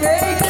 birthday